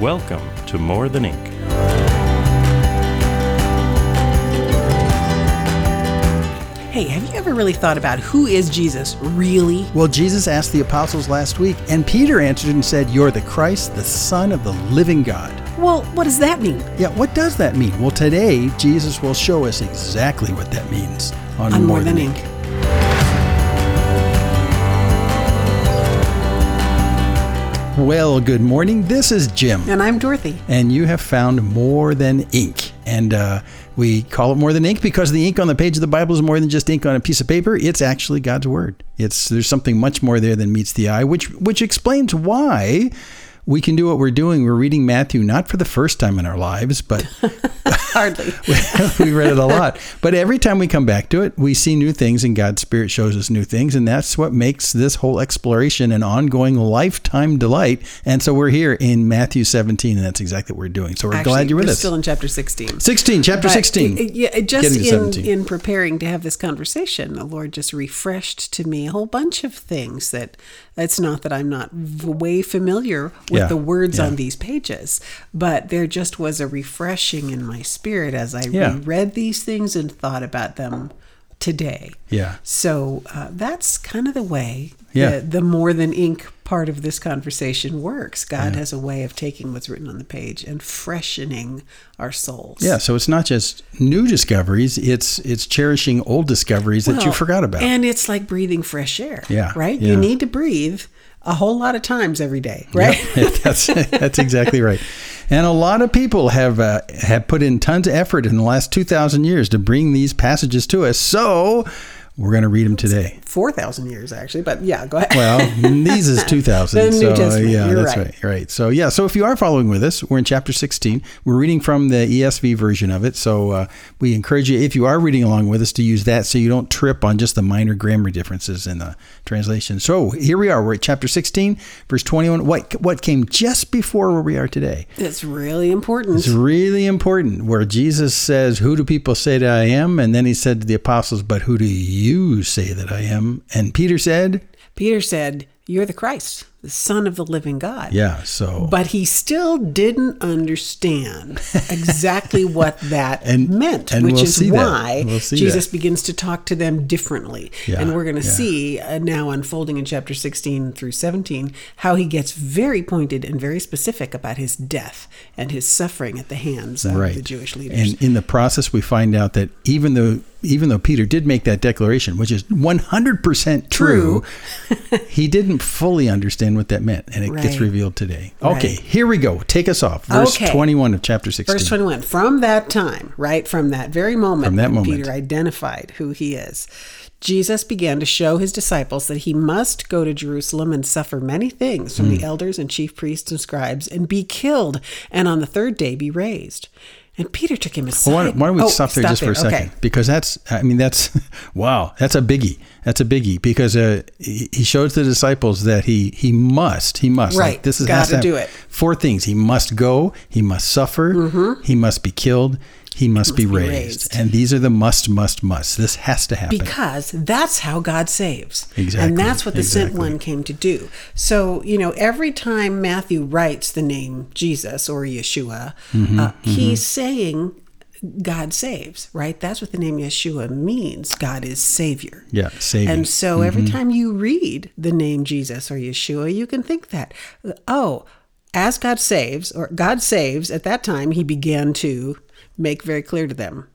Welcome to More Than Ink. Hey, have you ever really thought about who is Jesus really? Well, Jesus asked the apostles last week, and Peter answered and said, You're the Christ, the Son of the living God. Well, what does that mean? Yeah, what does that mean? Well, today, Jesus will show us exactly what that means on, On More Than Ink. Well, good morning. This is Jim. And I'm Dorothy. And you have found more than ink. And uh, we call it more than ink because the ink on the page of the Bible is more than just ink on a piece of paper. It's actually God's word. It's there's something much more there than meets the eye, which which explains why we can do what we're doing. We're reading Matthew not for the first time in our lives, but Hardly. we read it a lot. But every time we come back to it, we see new things, and God's Spirit shows us new things, and that's what makes this whole exploration an ongoing lifetime delight. And so we're here in Matthew 17, and that's exactly what we're doing. So we're Actually, glad you're with we're us. still in chapter 16. 16, chapter But 16. it- yeah, just in, 17. in preparing to have this conversation, the Lord just refreshed to me a whole bunch of things that it's not that I'm not way familiar with Yeah, the words yeah. on these pages, but there just was a refreshing in my spirit as I Yeah. read these things and thought about them today. Yeah. So uh, that's kind of the way Yeah. the, the more than ink part of this conversation works. God has a way of taking what's written on the page and freshening our souls. Yeah, so it's not just new discoveries; it's it's cherishing old discoveries that you forgot about. And it's like breathing fresh air. Yeah, Right? yeah. You need to breathe a whole lot of times every day, right? Yep, that's that's exactly right. And a lot of people have uh, have put in tons of effort in the last two thousand years to bring these passages to us. So we're going to read them today. 4,000 years, actually. But yeah, go ahead. Well, these is 2000. The New so, yeah, you're that's right. right. Right. So, yeah. So, if you are following with us, we're in chapter 16. We're reading from the ESV version of it. So, uh, we encourage you, if you are reading along with us, to use that so you don't trip on just the minor grammar differences in the translation. So, here we are. We're at chapter 16, verse 21. What, what came just before where we are today? It's really important. It's really important where Jesus says, Who do people say that I am? And then he said to the apostles, But who do you say that I am? And Peter said, Peter said, You're the Christ, the Son of the living God. Yeah. So, But he still didn't understand exactly what that And- meant, and which we'll is see why We'll see Jesus that. begins to talk to them differently. Yeah, and we're going to yeah. see uh, now unfolding in chapter 16 through 17 how he gets very pointed and very specific about his death and his suffering at the hands of right. the Jewish leaders. And in the process, we find out that even though even though Peter did make that declaration, which is 100% true, he didn't fully understand what that meant. And it gets revealed today. Okay, Right. here we go. Take us off. Verse Okay. 21 of chapter 16. Verse 21 From that time, right? From that very moment, From that moment. Peter identified who he is, Jesus began to show his disciples that he must go to Jerusalem and suffer many things from Hmm. the elders and chief priests and scribes and be killed, and on the third day be raised. And Peter took him aside. Well, why, don't- why don't we Oh, stop there just for a second? Okay. Because that's, I mean, that's, wow, that's a biggie. That's a biggie because uh, he he shows the disciples that he he must, he must. Right. Like, this is Gotta has to do it. Mm-hmm. Four things: he must go, he must suffer, he must be killed, he must, be, be raised. raised. And these are the must, must, must. This has to happen. Because that's how God saves. Exactly, And that's what the sent one came to do. So, you know, every time Matthew writes the name Jesus or Yeshua, Mm-hmm, uh, he's saying God saves, right? That's what the name Yeshua means. God is Savior. Yeah, saving. And so every Mm-hmm. time you read the name Jesus or Yeshua, you can think that, oh, as God saves, or God saves, at that time, he began to make very clear to them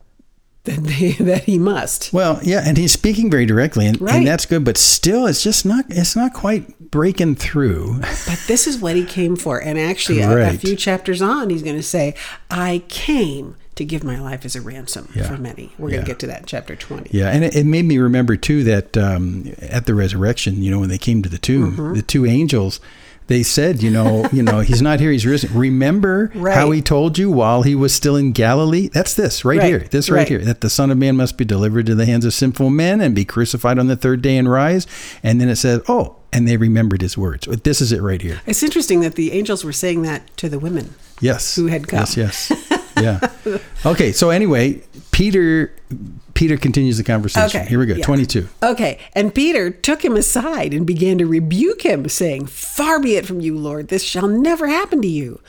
that, they, that he must. Well, yeah, and he's speaking very directly, and, Right. and that's good. But still, it's just not. It's not quite breaking through. But this is what he came for. And actually, a, a few chapters on, he's going to say, I came to give my life as a ransom Yeah. for many. We're going to get to that in chapter 20. Yeah, and it, it made me remember too that um, at the resurrection, you know, when they came to the tomb, Mm-hmm. the two angels They said, you know, you know, he's not here, he's risen. Remember Right. how he told you while he was still in Galilee? That's this right, Right, here. This right, right. here. That the Son of Man must be delivered to the hands of sinful men and be crucified on the third day and rise. And then it says, oh, and they remembered his words. This is it right here. It's interesting that the angels were saying that to the women. Yes. Who had come. Yes, yes. yeah. Okay, so anyway, Peter Peter continues the conversation. Okay, Here we go. yeah. 22. Okay, and Peter took him aside and began to rebuke him, saying, Far be it from you, Lord, this shall never happen to you.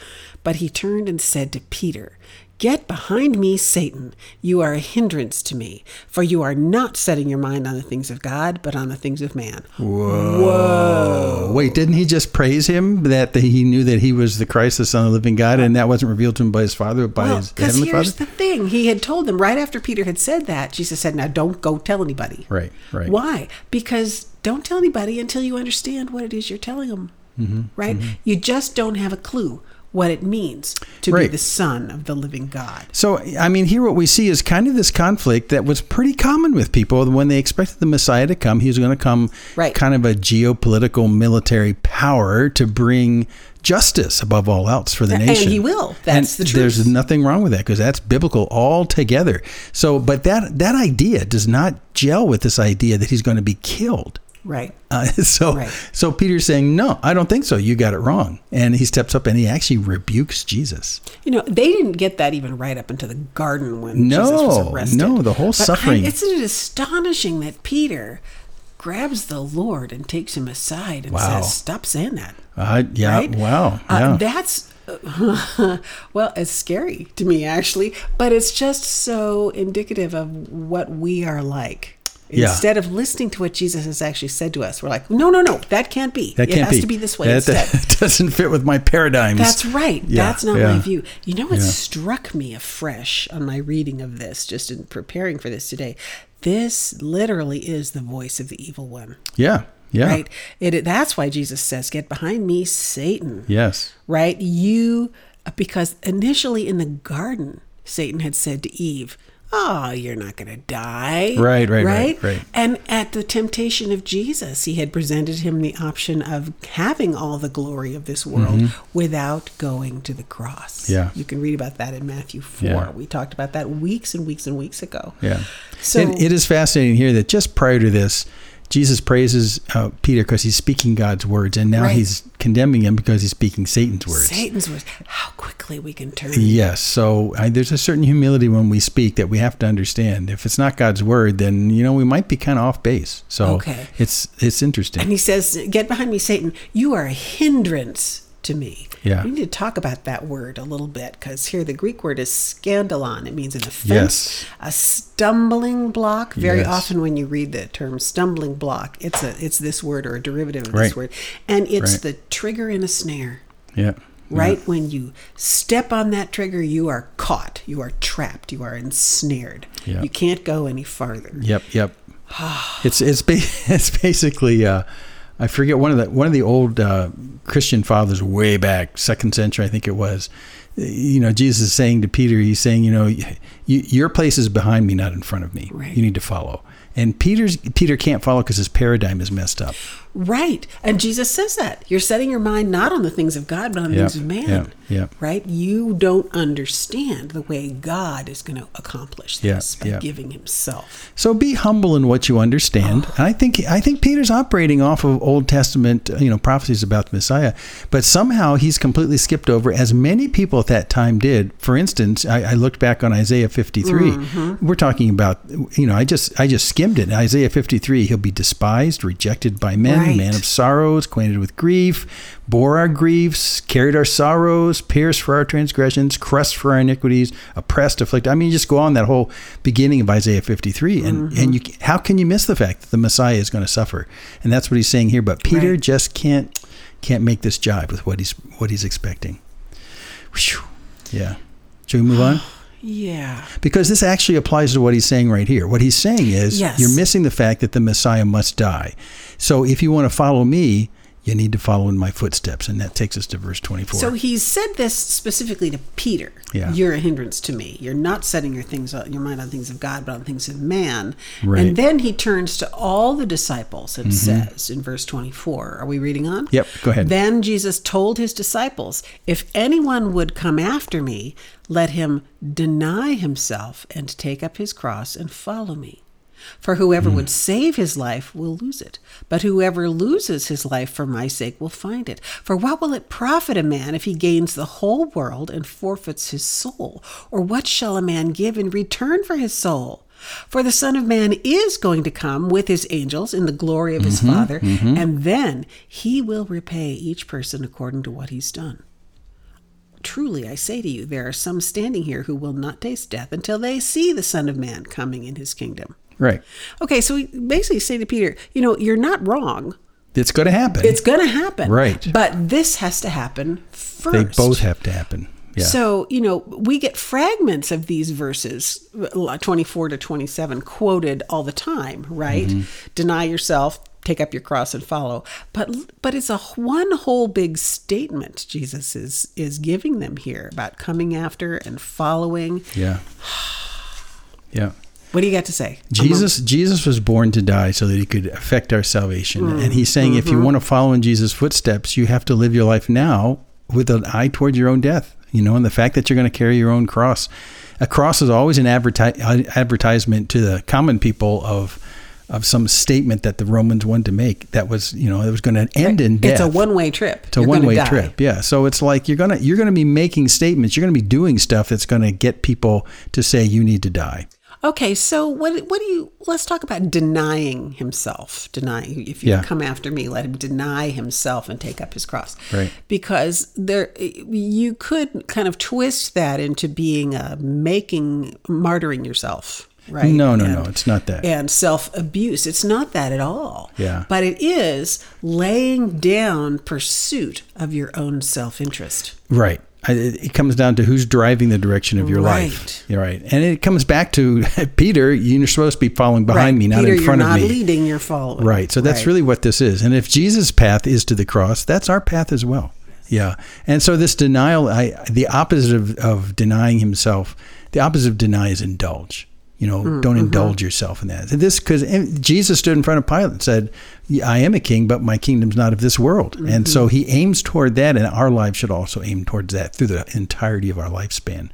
But he turned and said to Peter, Get behind me, Satan. You are a hindrance to me, for you are not setting your mind on the things of God, but on the things of man. Whoa. Wait, didn't he just praise him that he knew that he was the Christ, the Son of the living God, and that wasn't revealed to him by his Father, but by Well, his heavenly here's Father? the thing. He had told them right after Peter had said that, Jesus said, Now don't go tell anybody. Right, right. Why? Because don't tell anybody until you understand what it is you're telling them. Mm-hmm, right? You just don't have a clue what it means to be the son of the living God. So, I mean, here what we see is kind of this conflict that was pretty common with people when they expected the Messiah to come. He was going to come Right. kind of a geopolitical military power to bring justice above all else for the And nation. he will. That's and the There's nothing wrong with that because that's biblical altogether. So, but that that idea does not gel with this idea that he's going to be killed. Right. Uh, so, Right. so Peter's saying, "No, I don't think so. You got it wrong." And he steps up and he actually rebukes Jesus. You know, they didn't get that even right up into the garden when No, Jesus was arrested. no, the whole But I- suffering. isn't it astonishing that Peter grabs the Lord and takes him aside and Wow. says, "Stop saying that." Uh, yeah. right? Wow. Uh, Yeah. that's well, it's scary to me actually, but it's just so indicative of what we are like. Yeah. Instead of listening to what Jesus has actually said to us, we're like, no, no, no, that can't be. that it can't has be. to be this way That, instead. that doesn't fit with my paradigms. That's right. Yeah, That's not yeah. my view. You know what struck me afresh on my reading of this, just in preparing for this today? This literally is the voice of the evil one. Yeah. Yeah. Right? It, that's why Jesus says, Get behind me, Satan. Yes. Right? You, because initially in the garden, Satan had said to Eve, Oh, you're not going to die. Right, right, right, right. And at the temptation of Jesus, he had presented him the option of having all the glory of this world without going to the cross. Mm-hmm. Yeah. You can read about that in Matthew 4. Yeah. We talked about that weeks and weeks and weeks ago. Yeah. So- and it is fascinating here that just prior to this, Jesus praises uh, Peter because he's speaking God's words, and now Right. he's condemning him because he's speaking Satan's words. Satan's words. How quickly we can turn. Yes. So I, there's a certain humility when we speak that we have to understand. If it's not God's word, then you know we might be kind of off base. So Okay. it's it's interesting. And he says, Get behind me, Satan. You are a hindrance to me. Yeah. We need to talk about that word a little bit because here the Greek word is scandalon. It means an offense, Yes. a stumbling block. Very Yes. often when you read the term stumbling block, it's a it's this word or a derivative of Right. this word. And it's Right. the trigger in a snare. yeah. Right? When you step on that trigger, you are caught. You are trapped. You are ensnared. Yeah. You can't go any farther. Yep, yep. it's it's ba- it's basically uh, I forget one of the one of the old uh, Christian fathers way back second century I think it was. You know, Jesus is saying to Peter, he's saying, you know, your place is behind me, not in front of me. Right. You need to follow. And Peter's Peter can't follow because his paradigm is messed up. Right. And Jesus says that. You're setting your mind not on the things of God, but on the Yep, things of man. yep, yep. Right? You don't understand the way God is going to accomplish this by giving himself. So be humble in what you understand. And I think I think Peter's operating off of Old Testament, you know, prophecies about the Messiah, but somehow he's completely skipped over, as many people at that time did. For instance, I, I looked back on Isaiah 53. Mm-hmm. We're talking about, you know, I just I just skimmed it. Isaiah 53. He'll be despised, rejected by men, Right. Man of sorrows, acquainted with grief, bore our griefs, carried our sorrows, pierced for our transgressions, crushed for our iniquities, oppressed, afflicted. I mean, you just go on that whole beginning of Isaiah 53, and Mm-hmm. and you how can you miss the fact that the Messiah is going to suffer? And that's what he's saying here. But Peter Right. just can't can't make this jive with what he's what he's expecting. Whew. Yeah. Should we move on? Yeah. Because this actually applies to what he's saying right here. What he's saying is Yes. you're missing the fact that the Messiah must die. So if you want to follow me, you need to follow in my footsteps. And that takes us to verse 24. So he said this specifically to Peter. Yeah. You're a hindrance to me. You're not setting your things your mind on things of God, but on things of man. Right. Mm-hmm. And then he turns to all the disciples and says in verse 24, are we reading on? Yep, go ahead. Then Jesus told his disciples, If anyone would come after me, let him deny himself and take up his cross and follow me. For whoever would hmm. save his life will lose it, but whoever loses his life for my sake will find it. For what will it profit a man if he gains the whole world and forfeits his soul? Or what shall a man give in return for his soul? For the Son of Man is going to come with his angels in the glory of his mm-hmm, Father, mm-hmm. and then he will repay each person according to what he's done. Truly, I say to you, there are some standing here who will not taste death until they see the Son of Man coming in his kingdom. Right. Okay, so we basically say to Peter, you know, you're not wrong. It's going to happen. It's going to happen. Right. But this has to happen first. they both have to happen. Yeah. So, you know, we get fragments of these verses, 24 to 27, quoted all the time, right? Mm-hmm. Deny yourself, take up your cross and follow. But but it's a one whole big statement Jesus is is giving them here about coming after and following. yeah. Yeah. What do you got to say? Jesus Jesus was born to die so that he could affect our salvation. Mm-hmm. And he's saying if you mm-hmm. want to follow in Jesus' footsteps, you have to live your life now with an eye towards your own death. You know, and the fact that you're going to carry your own cross. A cross is always an adverti- advertisement to the common people of of some statement that the Romans wanted to make that was, you know, it was going to end in death. It's a one way trip. It's a one way trip. Yeah. So it's like you're gonna you're gonna be making statements. You're gonna be doing stuff that's gonna get people to say you need to die. Okay, so what what do you let's talk about denying himself. Denying if you Yeah. come after me, let him deny himself and take up his cross. Right. Because there you could kind of twist that into being a making martyring yourself. Right. No, no, And- no. It's not that. and self abuse. It's not that at all. Yeah. But it is laying down pursuit of your own self interest. Right. It comes down to who's driving the direction of your Right. life. You're right. And it comes back to Peter, you're supposed to be following behind me, not Peter, in front of me. you're not leading, you're following. Right. So that's Right. really what this is. And if Jesus' path is to the cross, that's our path as well. Yeah. And so this denial, I, the opposite of, of denying himself, the opposite of deny is indulge. You know, Mm, don't mm-hmm. indulge yourself in that. This because Jesus stood in front of Pilate and said, "I am a king, but my kingdom's not of this world." And Mm-hmm. so he aims toward that, and our lives should also aim towards that through the entirety of our lifespan.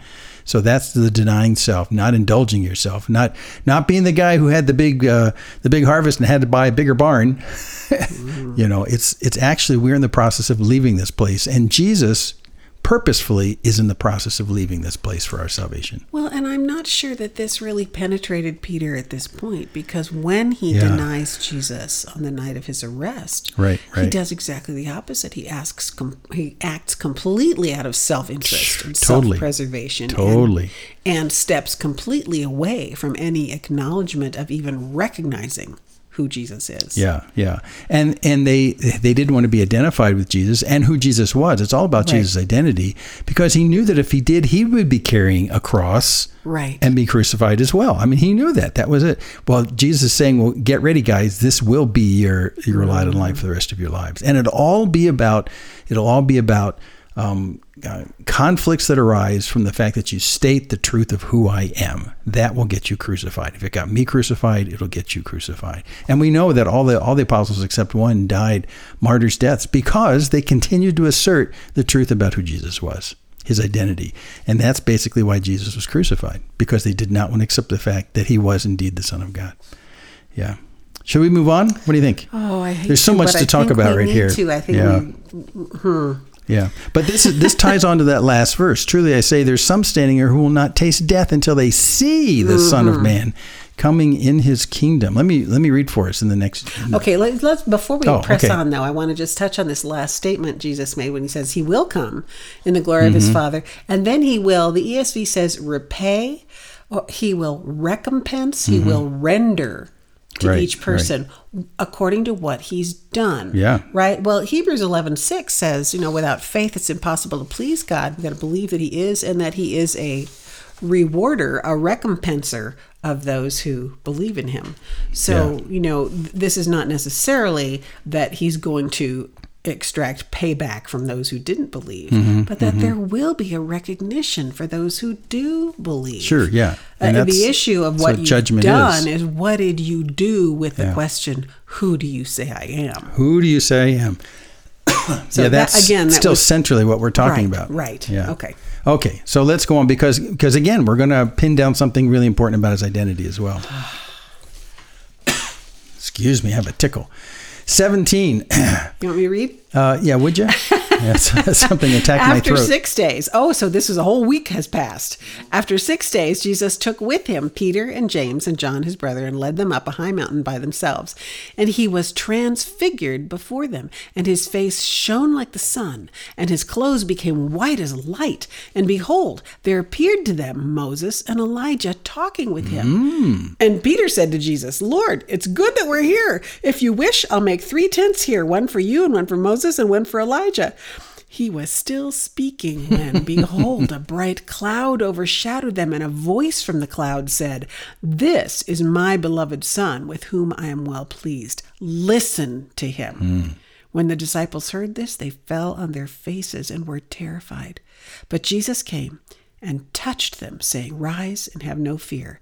So that's the denying self, not indulging yourself, not not being the guy who had the big uh, the big harvest and had to buy a bigger barn. you know, it's it's actually we're in the process of leaving this place, and Jesus purposefully is in the process of leaving this place for our salvation. Well, and I'm not sure that this really penetrated Peter at this point because when he Yeah. denies Jesus on the night of his arrest, Right, he does exactly the opposite. He asks, com- he acts completely out of self-interest and Totally. self-preservation, and- Totally. and, steps completely away from any acknowledgement of even recognizing who Jesus is. Yeah, yeah, and and they they didn't want to be identified with Jesus and who Jesus was. It's all about Right. Jesus' identity because he knew that if he did, he would be carrying a cross, Right. and be crucified as well. I mean, he knew that. That was it. Well, Jesus is saying, "Well, get ready, guys. This will be your your lot in life for the rest of your lives, and it'll all be about it'll all be about." Um, uh, conflicts that arise from the fact that you state the truth of who I am. That will get you crucified. If it got me crucified, it'll get you crucified. And we know that all the all the apostles except one died martyrs' deaths because they continued to assert the truth about who Jesus was, his identity. And that's basically why Jesus was crucified because they did not want to accept the fact that he was indeed the Son of God. Yeah. Should we move on? What do you think? Oh, I hate There's so to, much to I talk think about right here. To. I think Yeah. we, Yeah, but this is this ties on to that last verse. Truly, I say, there's some standing here who will not taste death until they see the Son Mm-hmm. of Man coming in His kingdom. Let me let me read for us in the next. Okay, let, let's before we Oh, press okay. on though, I want to just touch on this last statement Jesus made when he says he will come in the glory of his Mm-hmm. Father, and then he will. The ESV says repay, or he will recompense, he will render to. Right, each person according to what he's done. Yeah. Right. Well, Hebrews eleven six says, you know, without faith it's impossible to please God. We've got to believe that He is, and that He is a rewarder, a recompenser of those who believe in Him. So Yeah. you know, th- this is not necessarily that He's going to extract payback from those who didn't believe, Mm-hmm, but that there will be a recognition for those who do believe. Sure, yeah. And Uh, that's- the issue of what, what you've done is. is. what did you do with the Yeah. question, who do you say I am? Who do you say I am? So yeah, that- that's again, that still was- centrally what we're talking Right, about. right. Yeah. Okay. Okay. So let's go on because because again, we're going to pin down something really important about his identity as well. Excuse me, I have a tickle. 17. You want me to read? Uh, yeah, would you? Yes, something attacked my After six days, oh, so this is a whole week has passed. After six days, Jesus took with him Peter and James and John, his brother, and led them up a high mountain by themselves. And he was transfigured before them, and his face shone like the sun, and his clothes became white as light. And behold, there appeared to them Moses and Elijah talking with him. Mm. And Peter said to Jesus, Lord, it's good that we're here. If you wish, I'll make three tents here one for you, and one for Moses, and one for Elijah. He was still speaking when, behold, a bright cloud overshadowed them, and a voice from the cloud said, This is my beloved Son, with whom I am well pleased. Listen to him. Hmm. When the disciples heard this, they fell on their faces and were terrified. But Jesus came and touched them, saying, Rise and have no fear.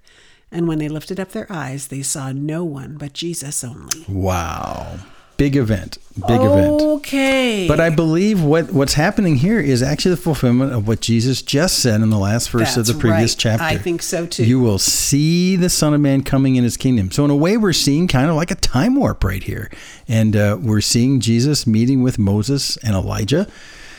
And when they lifted up their eyes, they saw no one but Jesus only. Wow. Big event. Big Oh. event. Okay. But I believe what, what's happening here is actually the fulfillment of what Jesus just said in the last verse of the previous right. chapter. I think so, too. You will see the Son of Man coming in his kingdom. So, in a way, we're seeing kind of like a time warp right here. And uh, we're seeing Jesus meeting with Moses and Elijah.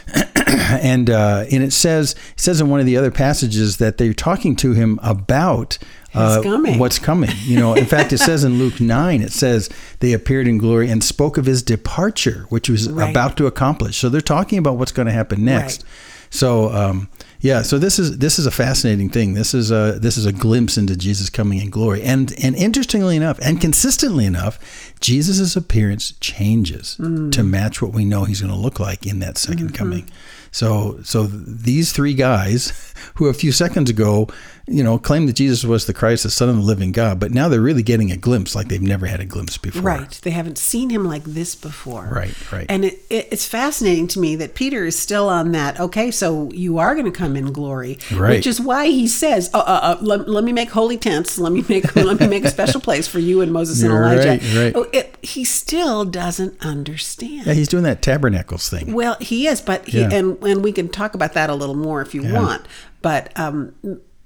and uh, and it says it says in one of the other passages that they're talking to him about uh, coming. what's coming. You know, in fact, it says in Luke nine, it says they appeared in glory and spoke of his departure, which was Right. about to accomplish. So they're talking about what's going to happen next. Right. So um, yeah, so this is this is a fascinating thing. This is a this is a glimpse into Jesus coming in glory, and and interestingly enough, and consistently enough, Jesus' appearance changes Mm. to match what we know he's going to look like in that 2nd Mm-hmm. coming. So so these three guys, who a few seconds ago, you know, claimed that Jesus was the Christ, the Son of the Living God, but now they're really getting a glimpse like they've never had a glimpse before. Right. They haven't seen him like this before. Right, right. And it, it, it's fascinating to me that Peter is still on that, okay, so you are going to come in glory. Right. Which is why he says, uh, uh, uh, let, let me make holy tents. Let me make let me make a special place for you and Moses and Elijah. right, right. Oh, it, he still doesn't understand. Yeah, he's doing that tabernacles thing. Well, he is, but he Yeah. and and we can talk about that a little more if you want. But um,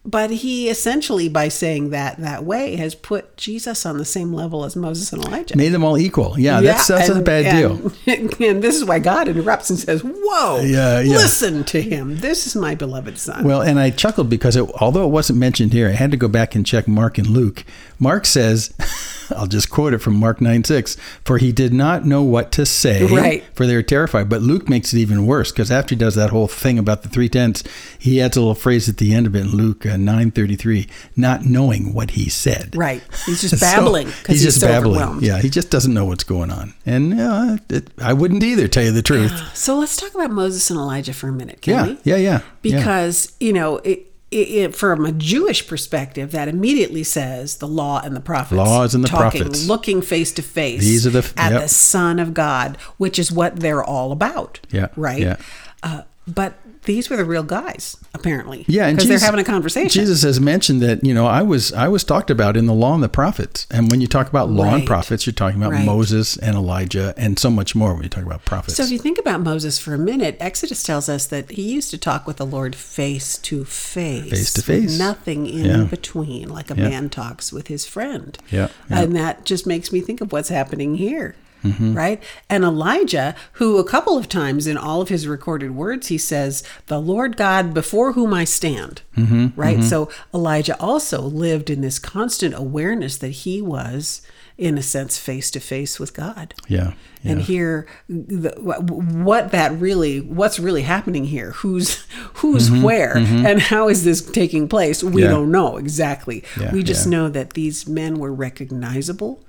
but he essentially by saying that that way has put Jesus on the same level as Moses and Elijah. Made them all equal. Yeah, that's that's a and- bad deal. and- And this is why God interrupts and says, "Whoa, Yeah, yeah. listen to him. This is my beloved son." Well, and I chuckled because it, although it wasn't mentioned here, I had to go back and check Mark and Luke. Mark says, I'll just quote it from Mark 9 6, for he did not know what to say, Right. for they were terrified. But Luke makes it even worse because after he does that whole thing about the three tents, he adds a little phrase at the end of it in Luke uh, nine thirty three, not knowing what he said. right, he's just So, babbling because he's, so overwhelmed. Yeah, he just doesn't know what's going on. And uh, it, I wouldn't either, tell you the truth. So let's talk about Moses and Elijah for a minute, can Yeah, we? yeah, yeah. yeah. because you know it, it, it, from a Jewish perspective, that immediately says the law and the prophets. Laws and the talking, prophets. looking face to face. These are the- at yep. the Son of God, which is what they're all about. Yeah, right. yeah. Uh, but these were the real guys, apparently. Yeah, and because they're having a conversation. Jesus has mentioned that you know I was I was talked about in the law and the prophets, and when you talk about law and prophets, you're talking about Right. Moses and Elijah, and so much more when you talk about prophets. So if you think about Moses for a minute, Exodus tells us that he used to talk with the Lord face to face. Face to face. Nothing in Yeah. between, like a Yeah. man talks with his friend. Yeah, yeah. And that just makes me think of what's happening here. Mm-hmm. Right? And Elijah, who a couple of times in all of his recorded words, he says, The Lord God before whom I stand. Mm-hmm, Right? So Elijah also lived in this constant awareness that he was, in a sense, face to face with God yeah, yeah. and here the, what that really what's really happening here who's who's where and how is this taking place we Mm-hmm, Yeah. don't know exactly Yeah, we just know that these men were recognizable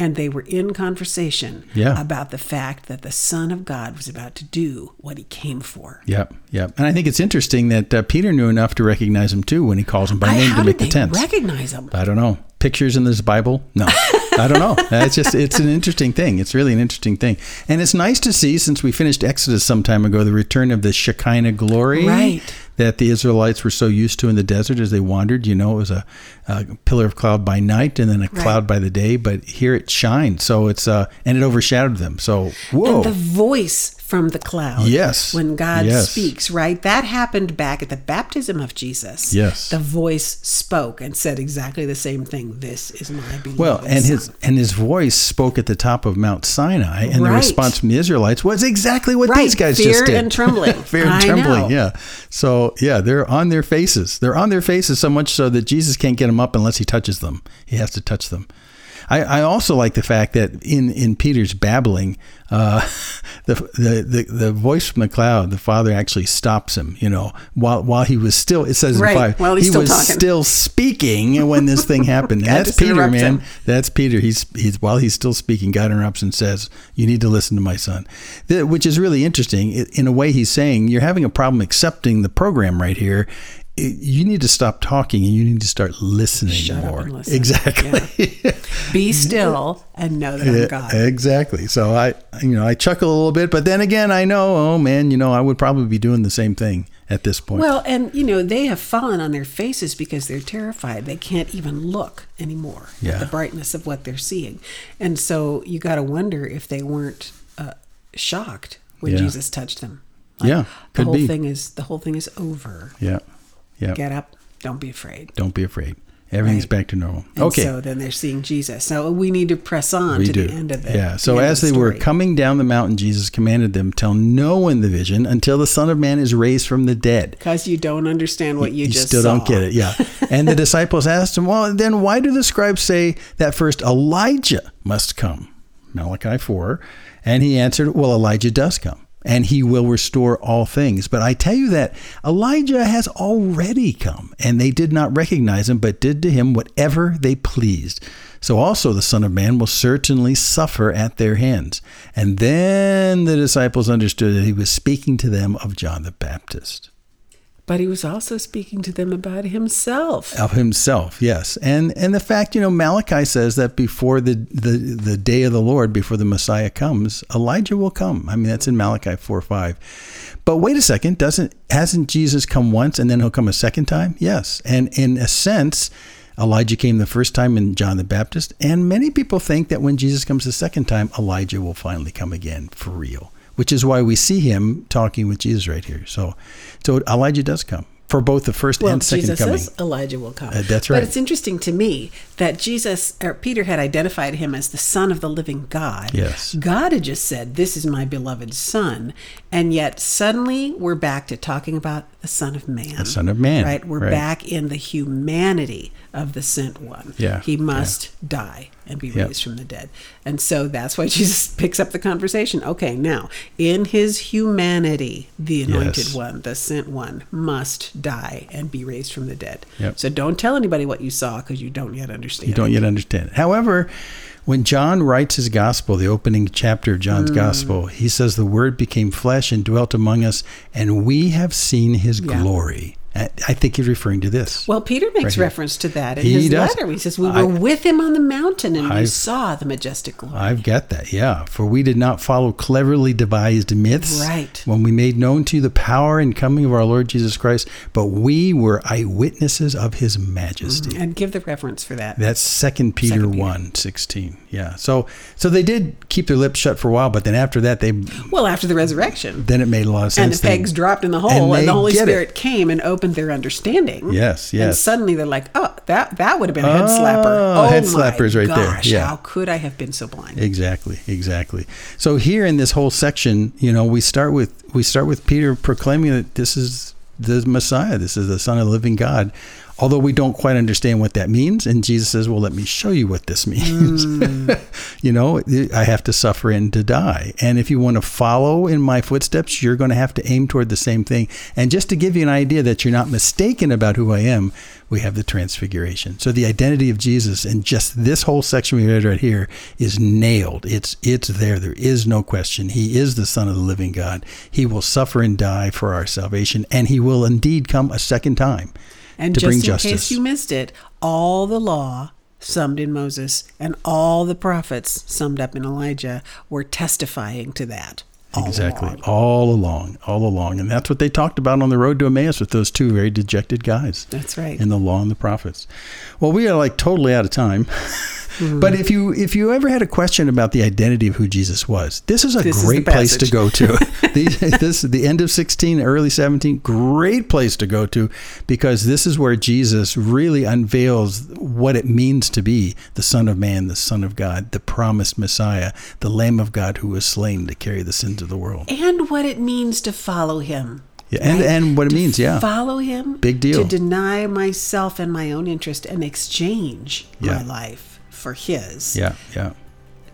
and they were in conversation Yeah. about the fact that the son of god was about to do what he came for Yep, yep. And I think it's interesting that uh, Peter knew enough to recognize him too when he calls him by I- name to make the tents. recognize him I don't know. pictures in this Bible? No. I don't know. It's just it's an interesting thing. It's really an interesting thing, and it's nice to see since we finished Exodus some time ago the return of the Shekinah glory Right. That the Israelites were so used to in the desert as they wandered. You know, it was a, a pillar of cloud by night and then a cloud by the day, but here it shined. So it's uh and it overshadowed them. So whoa, And the voice from the cloud. Yes. When God Yes. speaks, right? That happened back at the baptism of Jesus. Yes. The voice spoke and said exactly the same thing. This is my beloved Well, and his and his voice spoke at the top of Mount Sinai, and the response from the Israelites was exactly what Right, these guys fear just did. Fear and trembling. fear and I trembling. know. Yeah. So yeah, they're on their faces. They're on their faces so much so that Jesus can't get them up unless he touches them. He has to touch them. I, I also like the fact that in, in Peter's babbling, uh, the, the, the the voice from the cloud, the Father actually stops him. You know, while while he was still, it says Right, in five, while he's he still was talking. still speaking when this thing happened. That's Peter, man. him. That's Peter. He's he's while he's still speaking, God interrupts and says, "You need to listen to my son," which is really interesting. In a way, he's saying you're having a problem accepting the program right here. You need to stop talking and you need to start listening Shut more. listen. Exactly. Be still and know that I'm God. exactly. So I, you know, I chuckle a little bit, but then again, I know, oh man, you know, I would probably be doing the same thing at this point. Well, and you know, they have fallen on their faces because they're terrified. They can't even look anymore Yeah. at the brightness of what they're seeing. And so you got to wonder if they weren't uh, shocked when Yeah. Jesus touched them. Yeah, the whole be. thing is the whole thing is over. yeah, yeah. Get up, don't be afraid. Don't be afraid. Everything's Right. back to normal. And okay. so then they're seeing Jesus. So we need to press on we to do. the end of it. yeah. So as they were coming down the mountain, Jesus commanded them, "Tell no one the vision until the Son of Man is raised from the dead." because you don't understand what you, just. You still saw. don't get it. Yeah. and the disciples asked him, "Well, then why do the scribes say that first Elijah must come?" Malachi 4. And he answered, "Well, Elijah does come." And he will restore all things. But I tell you that Elijah has already come, and they did not recognize him, but did to him whatever they pleased. So also the Son of Man will certainly suffer at their hands. And then the disciples understood that he was speaking to them of John the Baptist. But he was also speaking to them about himself. of himself yes. And and the fact you know malachi says that before the the the day of the lord before the messiah comes elijah will come. I mean that's in malachi 4 5 but wait a second doesn't hasn't jesus come once and then he'll come a second time? Yes. And in a sense Elijah came the first time in John the Baptist, and many people think that when Jesus comes the second time, Elijah will finally come again for real, which is why we see him talking with Jesus right here. So, so Elijah does come for both the first Well, and second Jesus coming. says Elijah will come. Uh, that's right. But it's interesting to me that Jesus or Peter had identified him as the Son of the living God. Yes. God had just said, "This is my beloved Son," and yet suddenly we're back to talking about the Son of Man. The Son of Man, Right. We're right. back in the humanity of the sent one. Yeah, He must die and be Yep. raised from the dead. And so that's why Jesus picks up the conversation. Okay, now in his humanity, the anointed Yes. one, the sent one, must die and be raised from the dead. Yep. So don't tell anybody what you saw because you don't yet understand. You don't it. yet understand. However, when John writes his gospel, the opening chapter of John's mm. gospel, he says, The word became flesh and dwelt among us, and we have seen his Yeah. glory. I think he's referring to this. Well, Peter makes Right reference to that in He his does. letter. He says, We were I- with him on the mountain and we I've- saw the majestic glory. I've got that, yeah. For we did not follow cleverly devised myths Right. when we made known to you the power and coming of our Lord Jesus Christ, but we were eyewitnesses of his majesty. Mm-hmm. and give the reference for that. That's Second Peter, Second Peter. one sixteen. Yeah. So so they did keep their lips shut for a while, but then after that they well, after the resurrection. then it made a lot of sense. And the They- pegs dropped in the hole, and and, the Holy get it. Spirit came and opened their understanding. Yes, And yes. suddenly they're like, "Oh, that that would have been a head slapper. Oh, Oh, head slappers right there. Yeah. How could I have been so blind? Exactly, exactly. So here in this whole section, you know, we start with we start with Peter proclaiming that this is the Messiah, this is the Son of the Living God. Although we don't quite understand what that means, and Jesus says, "Well, let me show you what this means." Mm. you know, I have to suffer and to die, and if you want to follow in my footsteps, you're going to have to aim toward the same thing. And just to give you an idea that you're not mistaken about who I am, we have the transfiguration. So the identity of Jesus in just this whole section we read right here is nailed. It's it's there. There is no question. He is the Son of the living God. He will suffer and die for our salvation, and he will indeed come a second time And just in justice. case you missed it, all the law summed in Moses, and all the prophets summed up in Elijah were testifying to that. all Exactly. along. All along, all along. And that's what they talked about on the road to Emmaus with those two very dejected guys. That's right. In the law and the prophets. Well, we are like totally out of time. Mm-hmm. But if you if you ever had a question about the identity of who Jesus was, this is a This is great place to go to. the, this the end of 16, early 17, great place to go to because this is where Jesus really unveils what it means to be the Son of Man, the Son of God, the promised Messiah, the Lamb of God who was slain to carry the sins of the world. and what it means to follow him. Yeah, and- and what it To means, yeah. Follow him. Big deal. To deny myself and my own interest and exchange Yeah. my life for his. Yeah, yeah.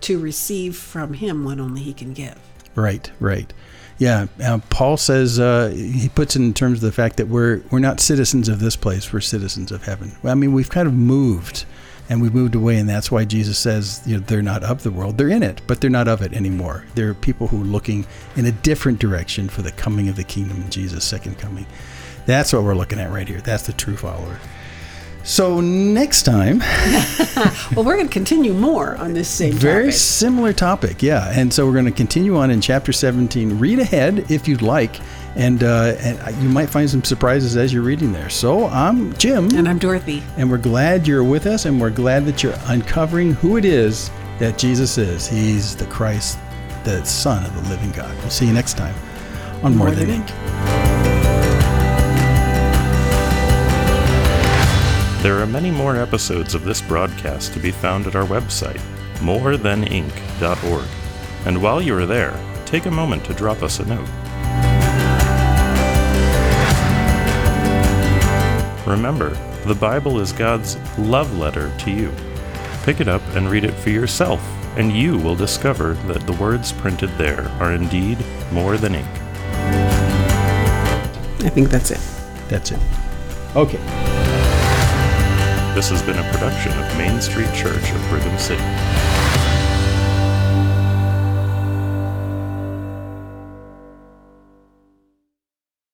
To receive from him what only he can give. Right, right. Yeah, uh, Paul says uh, he puts it in terms of the fact that we're we're not citizens of this place; we're citizens of heaven. Well, I mean, we've kind of moved, and we've moved away, and that's why Jesus says you know, they're not of the world; they're in it, but they're not of it anymore. They're people who are looking in a different direction for the coming of the kingdom and Jesus' second coming. That's what we're looking at right here. That's the true follower. So next time. Well, we're going to continue more on this same Very topic. similar topic, yeah. And so we're going to continue on in chapter 17. Read ahead if you'd like, and uh, and you might find some surprises as you're reading there. So I'm Jim, And I'm Dorothy. and we're glad you're with us, and we're glad that you're uncovering who it is that Jesus is. He's the Christ, the Son of the living God. We'll see you next time on More, More Than Than Ink. There are many more episodes of this broadcast to be found at our website, morethanink.org. And while you are there, take a moment to drop us a note. Remember, the Bible is God's love letter to you. Pick it up and read it for yourself, and you will discover that the words printed there are indeed more than ink. I think that's it. That's it. Okay. This has been a production of Main Street Church of Brigham City.